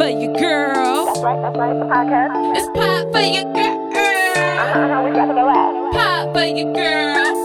for your girl. That's right, that's right, it's a podcast. It's pop for your girl. Uh-huh, uh-huh, we got to go out. Pop for your girl.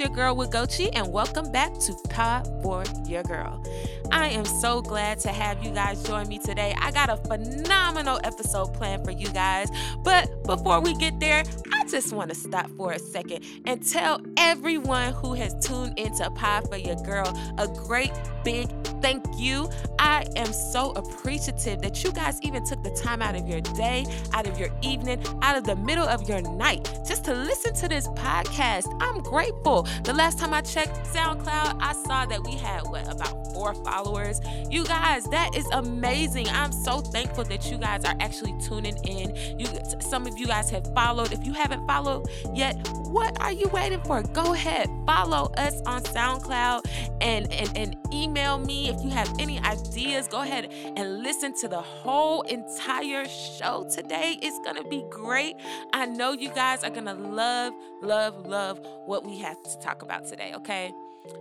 Your girl Nwugochi, and welcome back to Pod for Your Girl. I am so glad to have you guys join me today. I got a phenomenal episode planned for you guys. But before we get there, I just want to stop for a second and tell everyone who has tuned into Pod for Your Girl a great big thank you. I am so appreciative that you guys even took the time out of your day, out of your evening, out of the middle of your night just to listen to this podcast. I'm grateful. The last time I checked SoundCloud, I saw that we had what about four followers. You guys, that is amazing. I'm so thankful that you guys are actually tuning in. You some of you guys have followed. If you haven't followed yet, what are you waiting for? Go ahead, follow us on SoundCloud and and, and email me if you have any ideas. Go ahead and listen to the whole entire show today. It's gonna be great. I know you guys are gonna love, love, love what we have to talk about today, okay?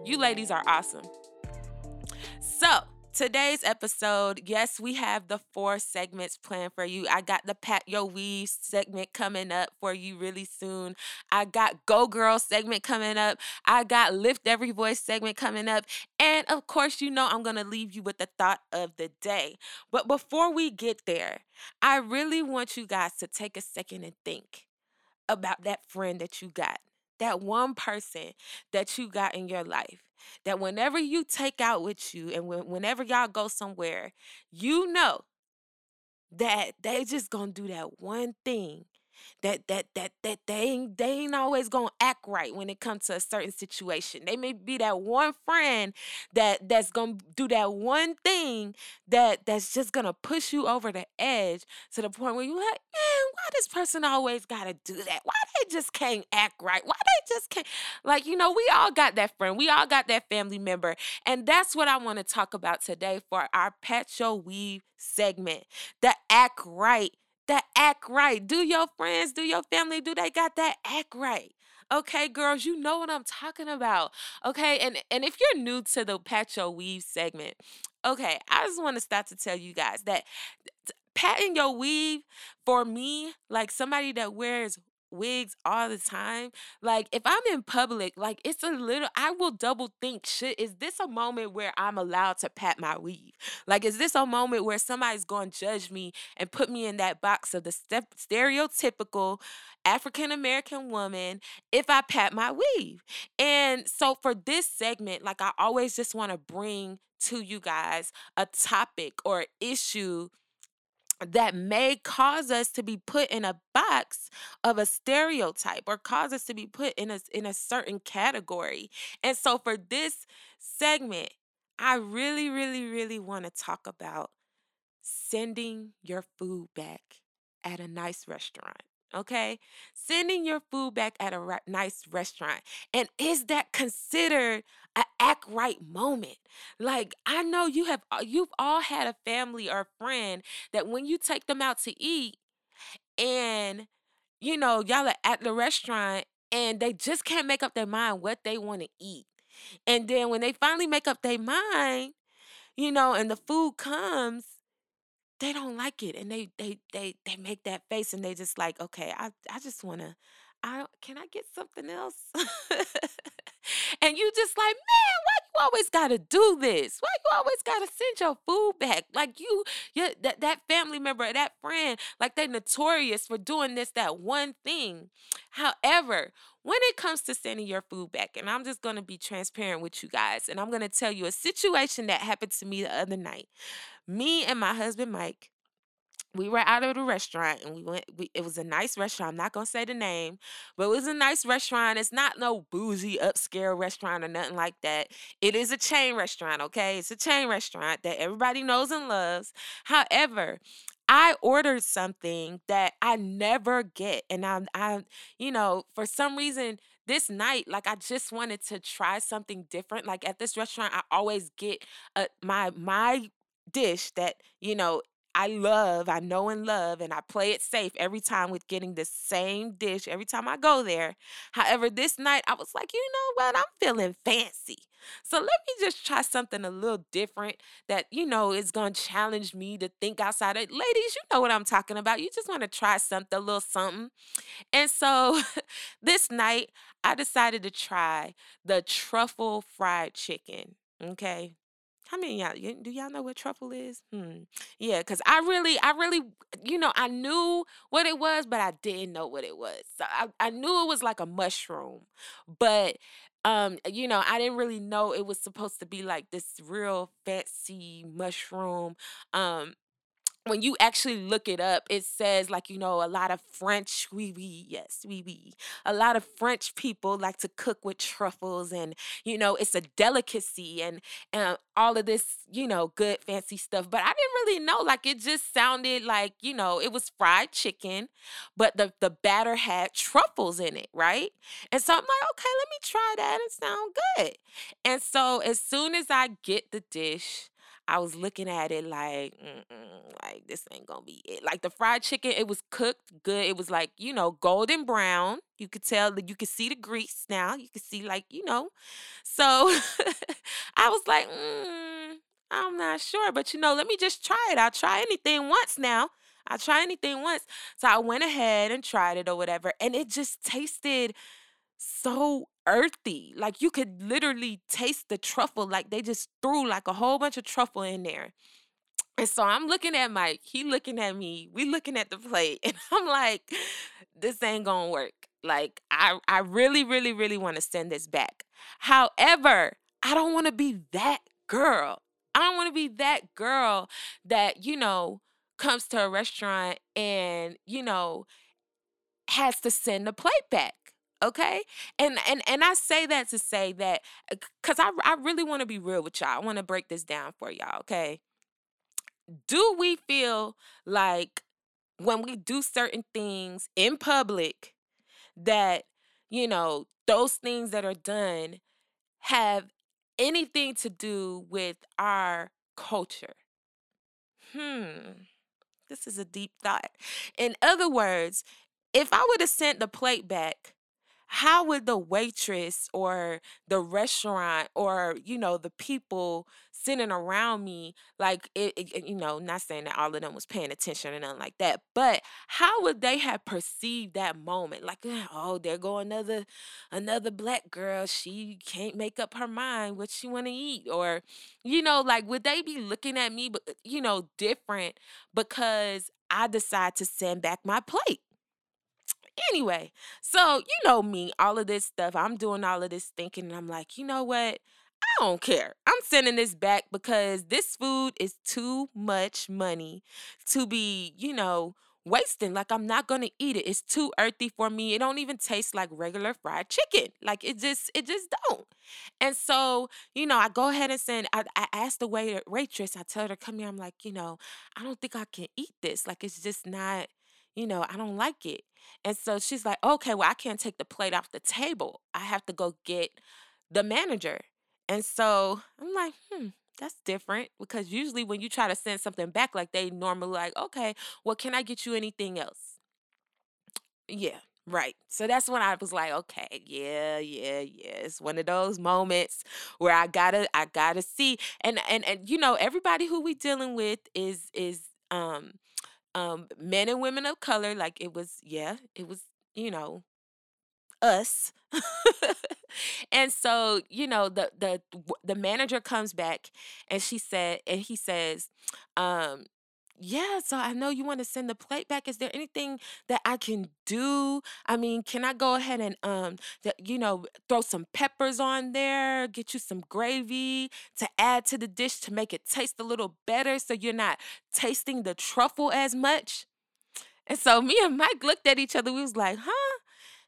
You ladies are awesome. So, today's episode, yes, we have the four segments planned for you. I got the Pat Your Weave segment coming up for you really soon. I got Go Girl segment coming up. I got Lift Every Voice segment coming up. And of course, you know I'm going to leave you with the thought of the day. But before we get there, I really want you guys to take a second and think about that friend that you got that one person that you got in your life that whenever you take out with you and when, whenever y'all go somewhere, you know that they just gonna do that one thing that that that that they ain't they ain't always gonna act right when it comes to a certain situation. They may be that one friend that that's gonna do that one thing that that's just gonna push you over the edge to the point where you're like, man, why this person always gotta do that? Why they just can't act right? Why they just can't like you know, we all got that friend, we all got that family member, and that's what I want to talk about today for our Pat Your Weave segment. The act right that act right. Do your friends, do your family, do they got that act right? Okay, girls, you know what I'm talking about. Okay, and and if you're new to the Pat Your Weave segment, okay, I just want to start to tell you guys that patting your weave for me, like somebody that wears wigs all the time. Like if I'm in public, like it's a little I will double think shit, is this a moment where I'm allowed to pat my weave? Like is this a moment where somebody's going to judge me and put me in that box of the step stereotypical African American woman if I pat my weave? And so for this segment, like I always just want to bring to you guys a topic or issue that may cause us to be put in a box of a stereotype or cause us to be put in a in a certain category. And so for this segment, I really really really want to talk about sending your food back at a nice restaurant. Okay, sending your food back at a re- nice restaurant, and is that considered an act right moment? Like I know you have, uh, you've all had a family or friend that when you take them out to eat, and you know y'all are at the restaurant, and they just can't make up their mind what they want to eat, and then when they finally make up their mind, you know, and the food comes they don't like it and they they they they make that face and they just like okay i i just want to i can i get something else? And you just like man why you always gotta do this? Why you always gotta send your food back? Like you you that, that family member that friend like they're notorious for doing this that one thing. However when it comes to sending your food back and i'm just gonna be transparent with you guys and i'm gonna tell you a situation that happened to me the other night me and my husband Mike, we were out of the restaurant and we went we, it was a nice restaurant i'm not gonna say the name but it was a nice restaurant it's not no bougie upscale restaurant or nothing like that it is a chain restaurant okay it's a chain restaurant that everybody knows and loves however I ordered something that I never get. And I'm I, you know, for some reason, this night, like I just wanted to try something different. Like at this restaurant, I always get a, my my dish that, you know, I love, I know and love, and I play it safe every time with getting the same dish every time I go there. However, this night I was like, you know what? I'm feeling fancy. So let me just try something a little different that, you know, is going to challenge me to think outside. Of, ladies, you know what I'm talking about. You just want to try something, a little something. And so this night, I decided to try the truffle fried chicken. Okay. How many y'all do y'all know what truffle is? Hmm. Yeah, because I really, I really, you know, I knew what it was, but I didn't know what it was. So I, I knew it was like a mushroom, but um, you know, I didn't really know it was supposed to be like this real fancy mushroom. Um, when you actually look it up, it says like you know a lot of French, oui oui, yes, oui oui. A lot of French people like to cook with truffles, and you know it's a delicacy, and and all of this, you know, good fancy stuff. But I didn't really know. Like it just sounded like you know it was fried chicken, but the the batter had truffles in it, right? And so I'm like, okay, let me try that. It sound good. And so as soon as I get the dish. I was looking at it like, like this ain't gonna be it. Like the fried chicken, it was cooked good. It was like you know golden brown. You could tell that you could see the grease now. You could see like you know. So I was like, mm, I'm not sure, but you know, let me just try it. I'll try anything once now. I'll try anything once. So I went ahead and tried it or whatever, and it just tasted so earthy. Like you could literally taste the truffle. Like they just threw like a whole bunch of truffle in there. And so I'm looking at Mike, he looking at me, we looking at the plate, and I'm like, this ain't gonna work. Like, I, I really, really, really want to send this back. However, I don't want to be that girl. I don't want to be that girl that, you know, comes to a restaurant and, you know, has to send the plate back okay? And and and i say that to say that because uh, i, I really want to be real with y'all i want to break this down for y'all okay? Do we feel like when we do certain things in public that you know those things that are done have anything to do with our culture? Hmm this is a deep thought. In other words if i would have sent the plate back how would the waitress or the restaurant or you know the people sitting around me like it, it, you know not saying that all of them was paying attention or nothing like that but how would they have perceived that moment? Like oh there go another another black girl. She can't make up her mind what she want to eat or you know like would they be looking at me but you know different because i decide to send back my plate Anyway, so you know me, all of this stuff, I'm doing all of this thinking, and I'm like, you know what? I don't care. I'm sending this back because this food is too much money to be, you know, wasting. Like I'm not gonna eat it. It's too earthy for me. It don't even taste like regular fried chicken. Like it just, it just don't. And so, you know, I go ahead and send. I, I asked the waiter, waitress. I tell her to come here. I'm like, you know, I don't think I can eat this. Like it's just not you know, I don't like it. And so she's like, okay, well, I can't take the plate off the table. I have to go get the manager. And so I'm like, hmm, that's different because usually when you try to send something back, like they normally like, okay, well, can I get you anything else? Yeah, right. So that's when I was like, okay, yeah, yeah, yeah. It's one of those moments where I gotta, I gotta see, and and and you know, everybody who we dealing with is is um um men and women of color like it was yeah it was you know us. And so you know the the the manager comes back and she said and he says um yeah, so I know you want to send the plate back. Is there anything that I can do? I mean, can I go ahead and um, you know, throw some peppers on there, get you some gravy to add to the dish to make it taste a little better, so you're not tasting the truffle as much? And so me and Mike looked at each other. We was like, huh?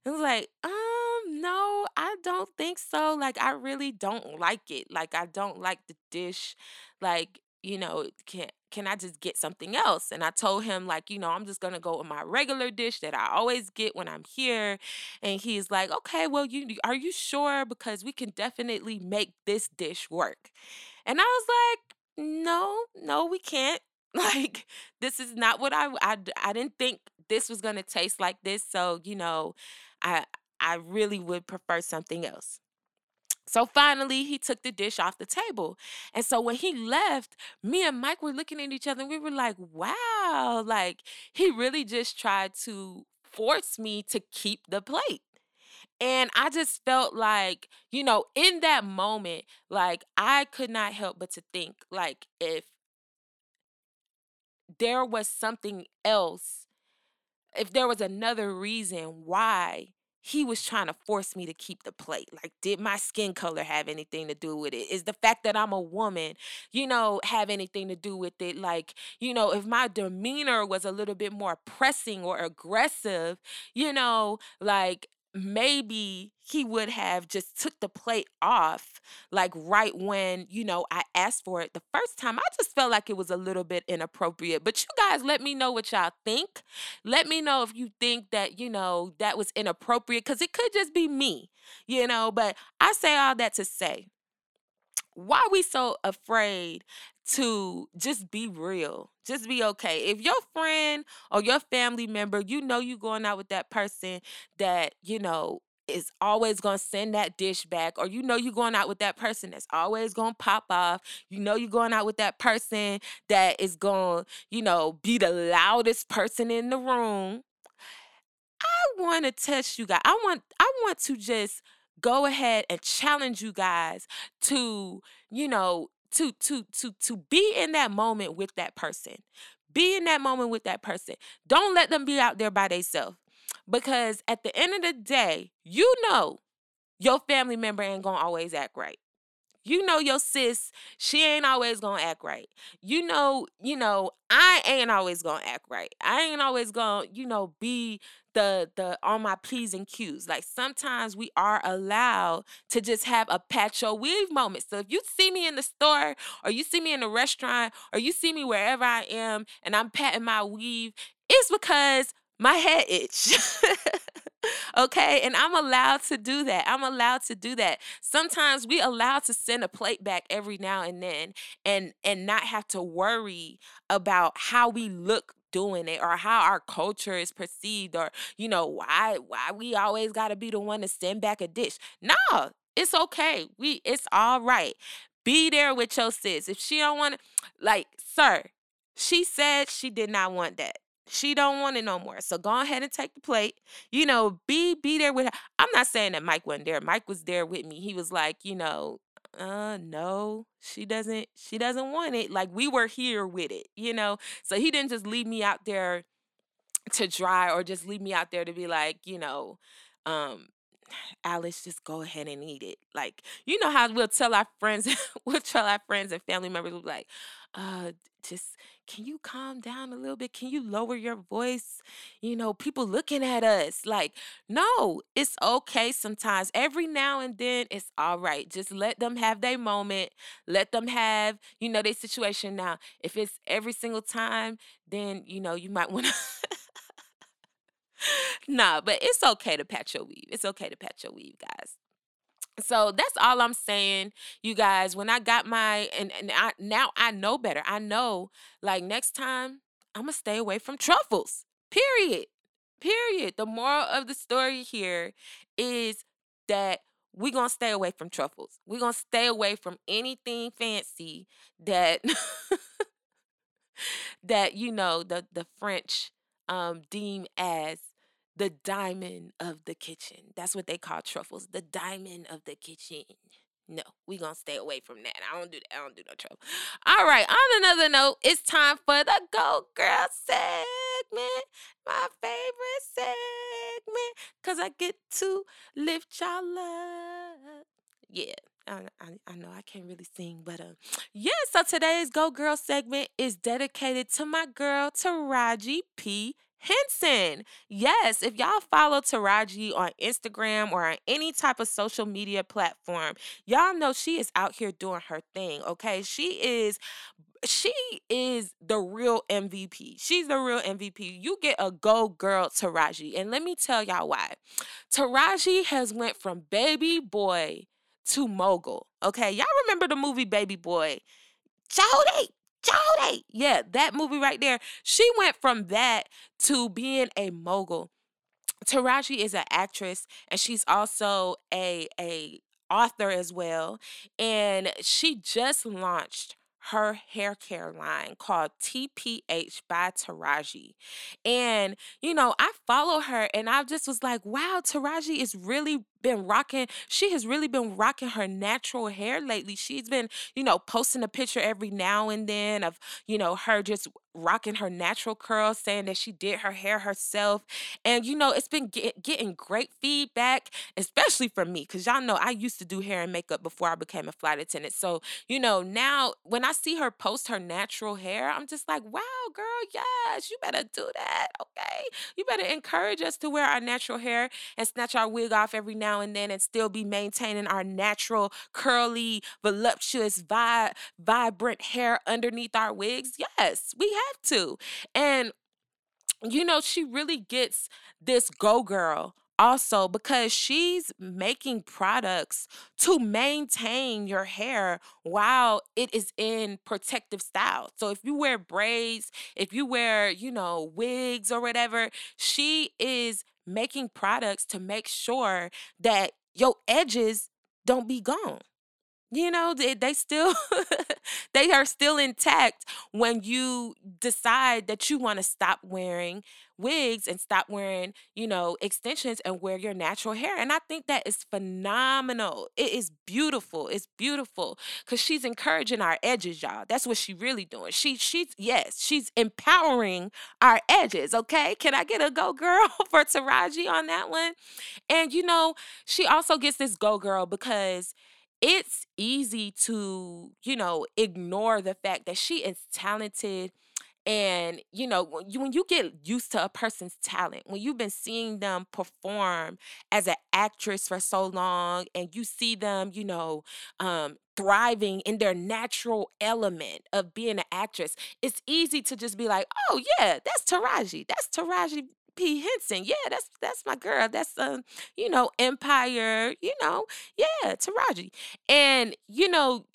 It was like, um, no, I don't think so. Like, I really don't like it. Like, I don't like the dish. Like, you know, can can I just get something else? And I told him like, you know, I'm just gonna go with my regular dish that I always get when I'm here. And he's like, okay, well, you are you sure? Because we can definitely make this dish work. And I was like, no, no, we can't. Like, this is not what I I, I didn't think this was gonna taste like this. So, you know, I I really would prefer something else. So finally, he took the dish off the table. And so when he left, me and Mike were looking at each other and we were like, wow, like he really just tried to force me to keep the plate. And I just felt like, you know, in that moment, like I could not help but to think, like, if there was something else, if there was another reason why he was trying to force me to keep the plate. Like, did my skin color have anything to do with it? Is the fact that I'm a woman, you know, have anything to do with it? Like, you know, if my demeanor was a little bit more pressing or aggressive, you know, like maybe he would have just took the plate off like right when you know i asked for it the first time i just felt like it was a little bit inappropriate but you guys let me know what y'all think. Let me know if you think that you know that was inappropriate because it could just be me you know but i say all that to say why are we so afraid to just be real just be okay? If your friend or your family member you know you going out with that person that you know is always going to send that dish back or you know you're going out with that person that's always going to pop off you know you're going out with that person that is going to you know be the loudest person in the room i want to test you guys i want i want to just go ahead and challenge you guys to you know to to to to be in that moment with that person. Be in that moment with that person. Don't let them be out there by themselves because at the end of the day you know your family member ain't gonna always act right you know your sis, she ain't always gonna act right. You know, you know, I ain't always gonna act right. I ain't always gonna, you know, be the the on my P's and Q's. Like sometimes we are allowed to just have a patch your weave moment. So if you see me in the store or you see me in the restaurant or you see me wherever I am and I'm patting my weave, it's because my head itch. okay and i'm allowed to do that i'm allowed to do that. Sometimes we allowed to send a plate back every now and then and and not have to worry about how we look doing it or how our culture is perceived or you know why why we always got to be the one to send back a dish. No it's okay we it's all right. Be there with your sis if she don't want to like sir she said she did not want that she don't want it no more. So go ahead and take the plate. You know, be be there with her. I'm not saying that Mike wasn't there. Mike was there with me. He was like, you know, uh no, she doesn't she doesn't want it. Like we were here with it, you know. So he didn't just leave me out there to dry or just leave me out there to be like, you know, um Alice, just go ahead and eat it. Like, you know how we'll tell our friends, we'll tell our friends and family members, we'll like, uh, just can you calm down a little bit? Can you lower your voice? You know, people looking at us. Like, no, it's okay sometimes. Every now and then, it's all right. Just let them have their moment. Let them have, you know, their situation. Now, if it's every single time, then, you know, you might want to. nah, but it's okay to patch your weave. It's okay to patch your weave, guys. So that's all I'm saying, you guys. When I got my and, and I now I know better. I know like next time I'm gonna stay away from truffles. Period. Period. The moral of the story here is that we're gonna stay away from truffles. We're gonna stay away from anything fancy that that you know the the French um deem as the diamond of the kitchen. That's what they call truffles, the diamond of the kitchen. No, we gonna stay away from that. I don't do that. I don't do no trouble. All right. On another note, it's time for the Go Girl segment, my favorite segment, cause I get to lift y'all up. Yeah. I, I, I know I can't really sing, but uh, yeah. So today's Go Girl segment is dedicated to my girl Taraji P. Henson. Yes, if y'all follow Taraji on Instagram or on any type of social media platform, y'all know she is out here doing her thing, okay? She is she is the real MVP. She's the real MVP. You get a go girl Taraji. And let me tell y'all why. Taraji has went from baby boy to mogul. Okay? Y'all remember the movie Baby Boy? Jody, Jody. Yeah, that movie right there. She went from that to being a mogul. Taraji is an actress and she's also a a author as well, and she just launched her hair care line called TPH by Taraji. And, you know, I follow her and I just was like, wow, Taraji is really been rocking she has really been rocking her natural hair lately. She's been you know posting a picture every now and then of you know her just rocking her natural curls saying that she did her hair herself. And you know it's been get, getting great feedback especially from me because y'all know i used to do hair and makeup before i became a flight attendant. So you know now when i see her post her natural hair i'm just like wow girl yes you better do that okay? You better encourage us to wear our natural hair and snatch our wig off every now now and then and still be maintaining our natural, curly, voluptuous, vi- vibrant hair underneath our wigs? Yes, we have to. And you know, she really gets this go girl also because she's making products to maintain your hair while it is in protective style. So if you wear braids, if you wear, you know, wigs or whatever, she is making products to make sure that your edges don't be gone. You know they, they still they are still intact when you decide that you want to stop wearing wigs and stop wearing you know extensions and wear your natural hair and i think that is phenomenal. It is beautiful it's beautiful because she's encouraging our edges y'all. That's what she really doing. She she's yes she's empowering our edges okay? Can i get a go girl for taraji on that one? And you know she also gets this go girl because it's easy to, you know, ignore the fact that she is talented. And, you know, when you, when you get used to a person's talent, when you've been seeing them perform as an actress for so long and you see them, you know, um, thriving in their natural element of being an actress, it's easy to just be like, oh, yeah, that's Taraji. That's Taraji P. Henson. Yeah, that's that's my girl. That's um, you know, Empire, you know, yeah, Taraji. And, you know,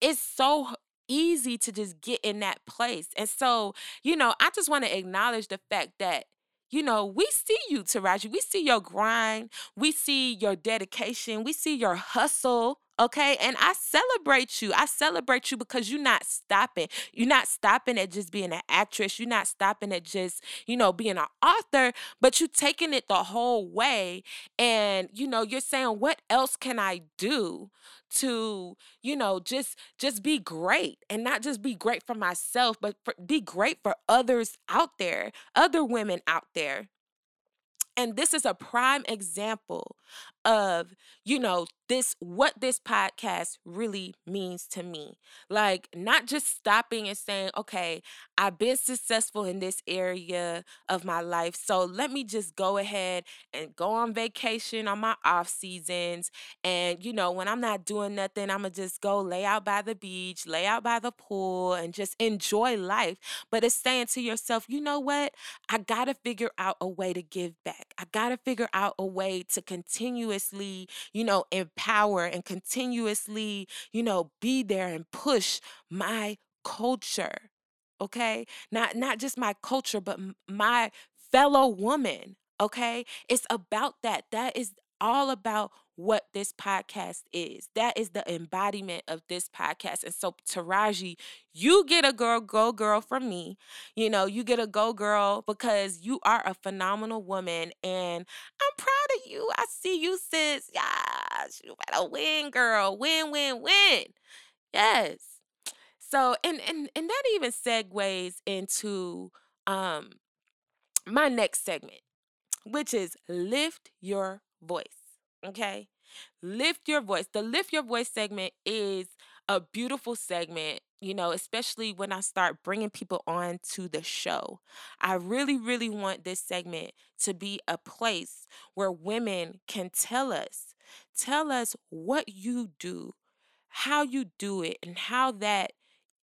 it's so easy to just get in that place. And so, you know, I just want to acknowledge the fact that you know, we see you, Taraji. We see your grind. We see your dedication. We see your hustle. Okay. And I celebrate you. I celebrate you because you're not stopping. You're not stopping at just being an actress. You're not stopping at just, you know, being an author, but you're taking it the whole way. And, you know, you're saying, what else can I do to you know just just be great and not just be great for myself but for, be great for others out there other women out there and this is a prime example of, you know, this what this podcast really means to me. Like not just stopping and saying, "Okay, I've been successful in this area of my life, so let me just go ahead and go on vacation on my off seasons and, you know, when I'm not doing nothing, I'm to just go lay out by the beach, lay out by the pool and just enjoy life." But it's saying to yourself, "You know what? I got to figure out a way to give back. I got to figure out a way to continuously, you know, empower and continuously, you know, be there and push my culture. Okay? Not not just my culture, but my fellow woman. Okay? It's about that. That is all about what this podcast is. That is the embodiment of this podcast. And so, Taraji, you get a girl, go girl from me. You know, you get a go girl because you are a phenomenal woman. And I'm proud of you. I see you, sis. Yes, you better win, girl. Win, win, win. Yes. So, and and and that even segues into um my next segment, which is lift your voice. Okay. Lift your voice. The lift your voice segment is a beautiful segment, you know, especially when I start bringing people on to the show. I really, really want this segment to be a place where women can tell us, tell us what you do, how you do it, and how that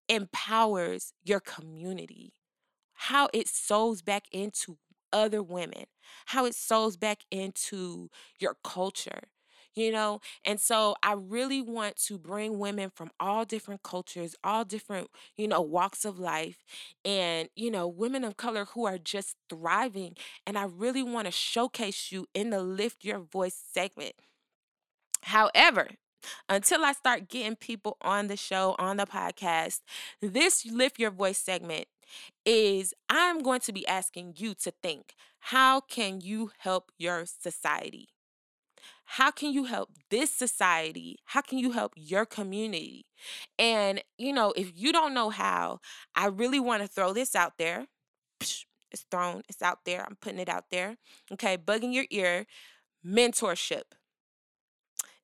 empowers your community, how it sows back into other women, how it sows back into your culture, you know? And so I really want to bring women from all different cultures, all different, you know, walks of life, and, you know, women of color who are just thriving. And I really want to showcase you in the Lift Your Voice segment. However, until I start getting people on the show, on the podcast, this Lift Your Voice segment is I'm going to be asking you to think how can you help your society? How can you help this society? How can you help your community? And, you know, if you don't know how, I really want to throw this out there. It's thrown, it's out there. I'm putting it out there. Okay, bugging your ear mentorship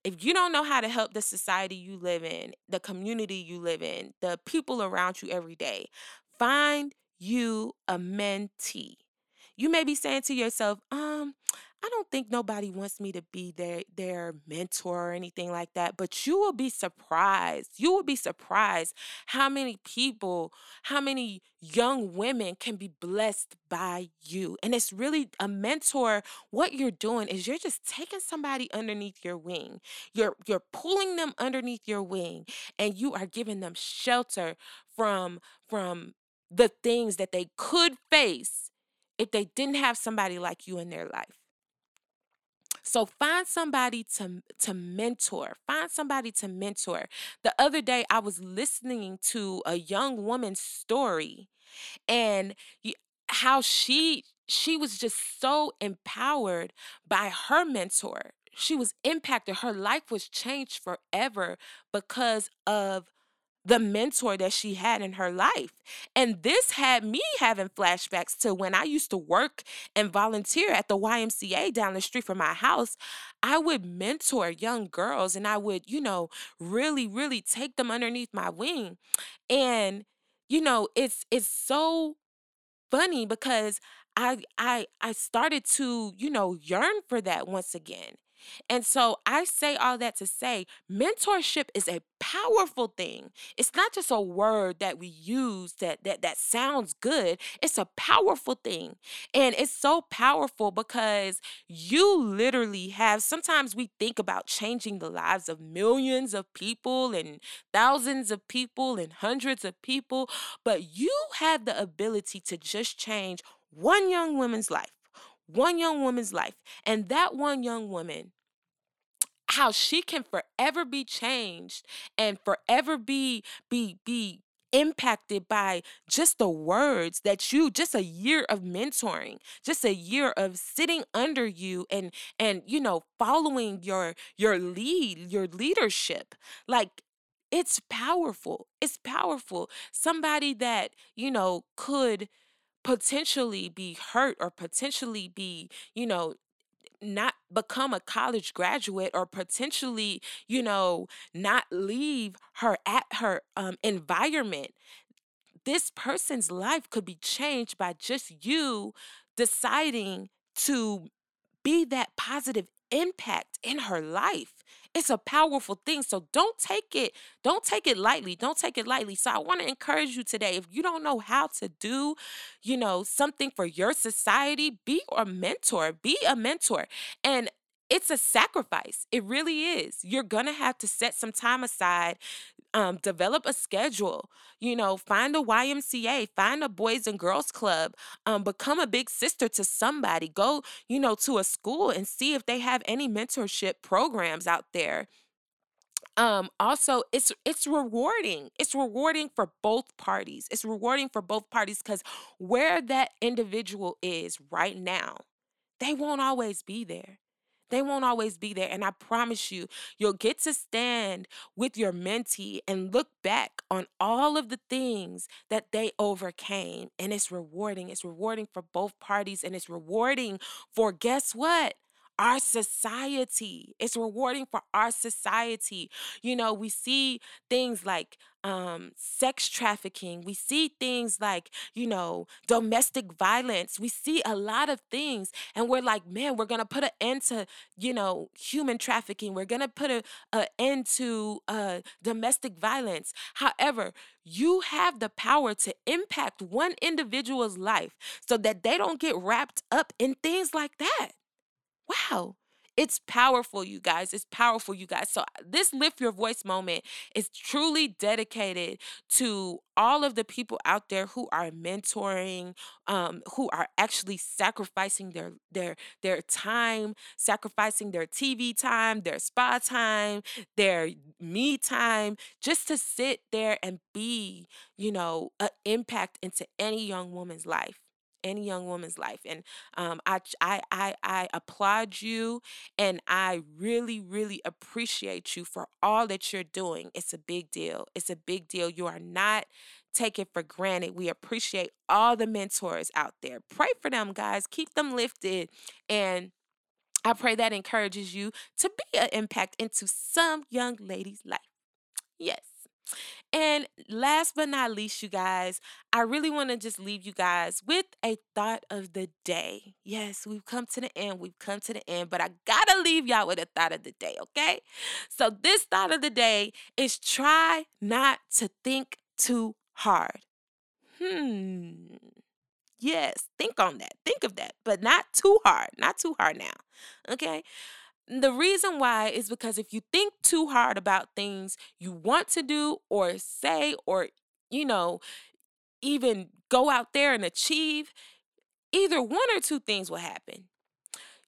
if you don't know how to help the society you live in, the community you live in, the people around you every day, find you a mentee. You may be saying to yourself, um, I don't think nobody wants me to be their their mentor or anything like that, but you will be surprised. You will be surprised how many people, how many young women can be blessed by you. And it's really a mentor. What you're doing is you're just taking somebody underneath your wing. You're you're pulling them underneath your wing and you are giving them shelter from from the things that they could face if they didn't have somebody like you in their life. So find somebody to to mentor. Find somebody to mentor. The other day I was listening to a young woman's story and how she she was just so empowered by her mentor. She was impacted. Her life was changed forever because of the mentor that she had in her life. And this had me having flashbacks to when I used to work and volunteer at the YMCA down the street from my house. I would mentor young girls and I would, you know, really really take them underneath my wing. And you know, it's it's so funny because I I I started to, you know, yearn for that once again. And so I say all that to say mentorship is a powerful thing. It's not just a word that we use that that that sounds good. It's a powerful thing. And it's so powerful because you literally have sometimes we think about changing the lives of millions of people and thousands of people and hundreds of people, but you have the ability to just change one young woman's life one young woman's life and that one young woman how she can forever be changed and forever be be be impacted by just the words that you just a year of mentoring just a year of sitting under you and and you know following your your lead your leadership. Like it's powerful it's powerful. Somebody that you know could potentially be hurt or potentially be, you know, not become a college graduate or potentially, you know, not leave her at her um, environment. This person's life could be changed by just you deciding to be that positive impact in her life. It's a powerful thing. So don't take it, don't take it lightly. Don't take it lightly. So I want to encourage you today. If you don't know how to do, you know, something for your society, be a mentor. Be a mentor. And it's a sacrifice. It really is. You're going to have to set some time aside, um, develop a schedule, you know, find a YMCA, find a Boys and Girls Club, um, become a big sister to somebody, go, you know, to a school and see if they have any mentorship programs out there. Um also it's it's rewarding. It's rewarding for both parties. It's rewarding for both parties because where that individual is right now they won't always be there they won't always be there. And I promise you, you'll get to stand with your mentee and look back on all of the things that they overcame. And it's rewarding. It's rewarding for both parties. And it's rewarding for guess what? Our society. It's rewarding for our society. You know, we see things like um, sex trafficking. We see things like, you know, domestic violence. We see a lot of things. And we're like, man, we're going to put an end to, you know, human trafficking. We're going to put an end to uh, domestic violence. However, you have the power to impact one individual's life so that they don't get wrapped up in things like that wow, It's powerful, you guys. It's powerful, you guys. So, this Lift Your Voice moment is truly dedicated to all of the people out there who are mentoring, um, who are actually sacrificing their their their time, sacrificing their TV time, their spa time, their me time, just to sit there and be, you know, an impact into any young woman's life any young woman's life and um, I, I i i applaud you and i really really appreciate you for all that you're doing it's a big deal it's a big deal you are not take it for granted. We appreciate all the mentors out there. Pray for them, guys. Keep them lifted. And I pray that encourages you to be an impact into some young lady's life. Yes. And last but not least, you guys, I really want to just leave you guys with a thought of the day. Yes, we've come to the end. We've come to the end, but I got to leave y'all with a thought of the day, okay? So, this thought of the day is try not to think too hard. Hmm. Yes, think on that. Think of that, but not too hard. Not too hard now. Okay? The reason why is because if you think too hard about things you want to do or say or, you know, even go out there and achieve, either one or two things will happen.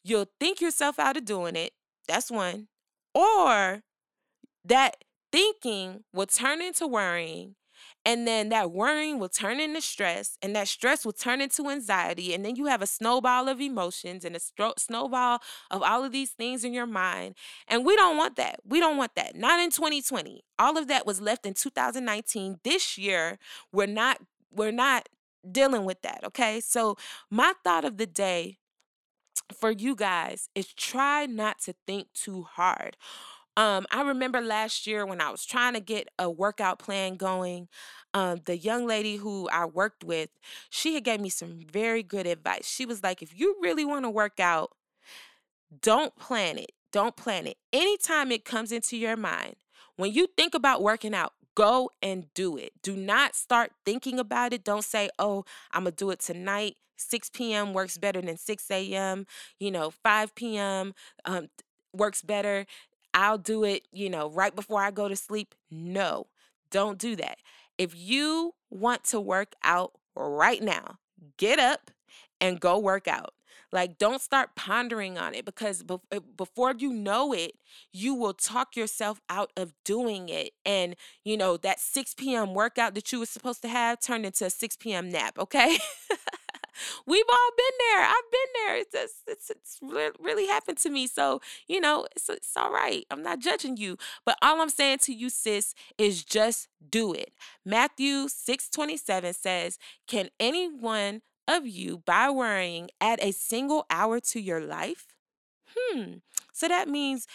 You'll think yourself out of doing it. That's one. Or that thinking will turn into worrying and then that worrying will turn into stress, and that stress will turn into anxiety. And then you have a snowball of emotions and a stro- snowball of all of these things in your mind. And we don't want that. We don't want that. Not in 2020. All of that was left in 2019. This year, we're not, we're not dealing with that. Okay. So, my thought of the day for you guys is try not to think too hard um, I remember last year when I was trying to get a workout plan going, um, the young lady who I worked with, she had gave me some very good advice. She was like, if you really want to work out, don't plan it. Don't plan it. Anytime it comes into your mind, when you think about working out, go and do it. Do not start thinking about it. Don't say, oh, I'm going to do it tonight. 6 p.m. works better than 6 a.m. You know, 5 p.m. Um, works better. I'll do it, you know, right before I go to sleep. No, don't do that. If you want to work out right now, get up and go work out. Like, don't start pondering on it because be- uh, before you know it, you will talk yourself out of doing it. And, you know, that 6 p.m. workout that you were supposed to have turned into a 6 p.m. nap, okay? We've all been there. I've been there. It's just, it's, it's really happened to me. So, you know, it's, it's all right. I'm not judging you. But all I'm saying to you, sis, is just do it. Matthew 6 27 says, Can anyone of you, by worrying, add a single hour to your life? Hmm. So that means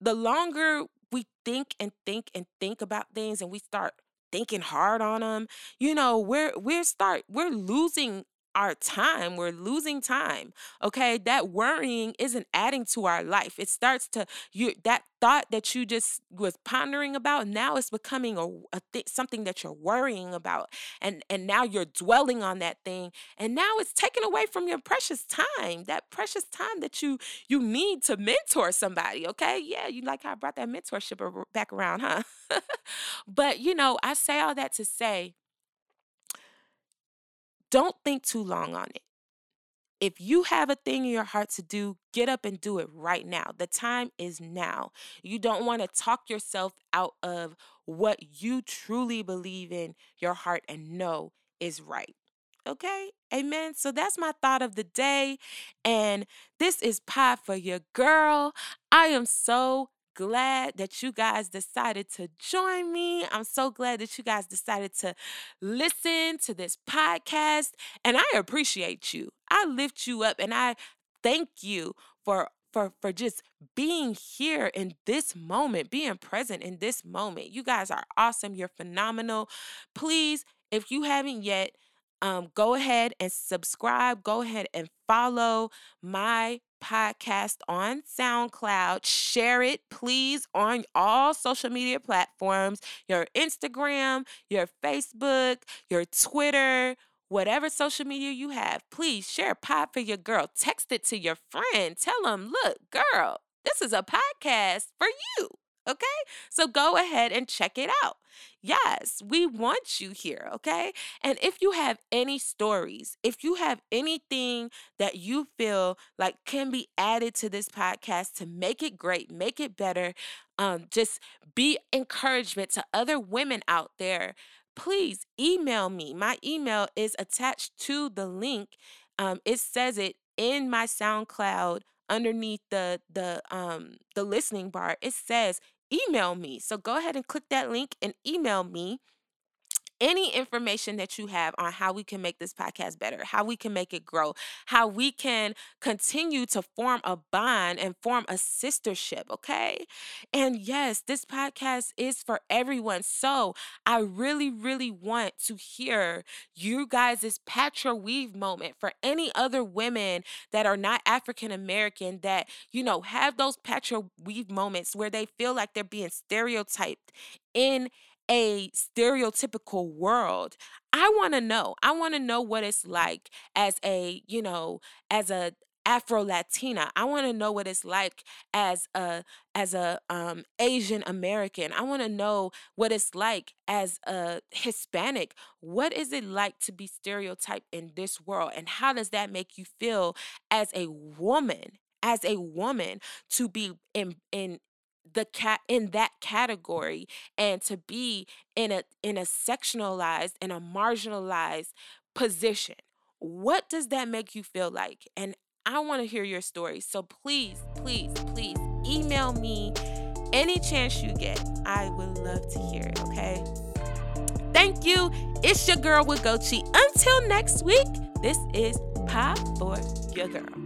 the longer we think and think and think about things and we start thinking hard on them you know we're we're start we're losing our time. We're losing time. Okay. That worrying isn't adding to our life. It starts to you that thought that you just was pondering about now it's becoming a, a th- something that you're worrying about and and now you're dwelling on that thing and now it's taken away from your precious time that precious time that you you need to mentor somebody okay yeah you like how i brought that mentorship back around huh but you know i say all that to say don't think too long on it. If you have a thing in your heart to do, get up and do it right now. The time is now. You don't want to talk yourself out of what you truly believe in your heart and know is right. Okay? Amen. So that's my thought of the day. And this is Pod for Your Girl. I am so glad that you guys decided to join me. I'm so glad that you guys decided to listen to this podcast. And I appreciate you. I lift you up and I thank you for for for just being here in this moment, being present in this moment. You guys are awesome. You're phenomenal. Please, if you haven't yet, um, go ahead and subscribe. Go ahead and follow my podcast on SoundCloud. Share it, please, on all social media platforms your Instagram, your Facebook, your Twitter. Whatever social media you have, please share Pod for your girl. Text it to your friend. Tell them, look, girl, This is a podcast for you. Okay? So go ahead and check it out. Yes, we want you here, okay? And if you have any stories, if you have anything that you feel like can be added to this podcast to make it great, make it better, um, just be encouragement to other women out there, please email me. My email is attached to the link. Um, it says it in my SoundCloud underneath the the um the listening bar. It says email me. So go ahead and click that link and email me any information that you have on how we can make this podcast better, how we can make it grow, how we can continue to form a bond and form a sistership, okay? And yes, this podcast is for everyone. So I really, really want to hear you guys' Pat Your Weave moment for any other women that are not African American that, you know, have those Pat Your Weave moments where they feel like they're being stereotyped in a stereotypical world. I want to know i want to know what it's like as a you know as a afro latina i want to know what it's like as a as a um, asian american. I want to know what it's like as a hispanic. What is it like to be stereotyped in this world and how does that make you feel as a woman as a woman to be in in the cat in that category and to be in a in a sectionalized and a marginalized position. What does that make you feel like? And i want to hear your story. So please please please email me any chance you get. I would love to hear it okay? Thank you. It's your girl Nwugochi until next week this is Pod for Your Girl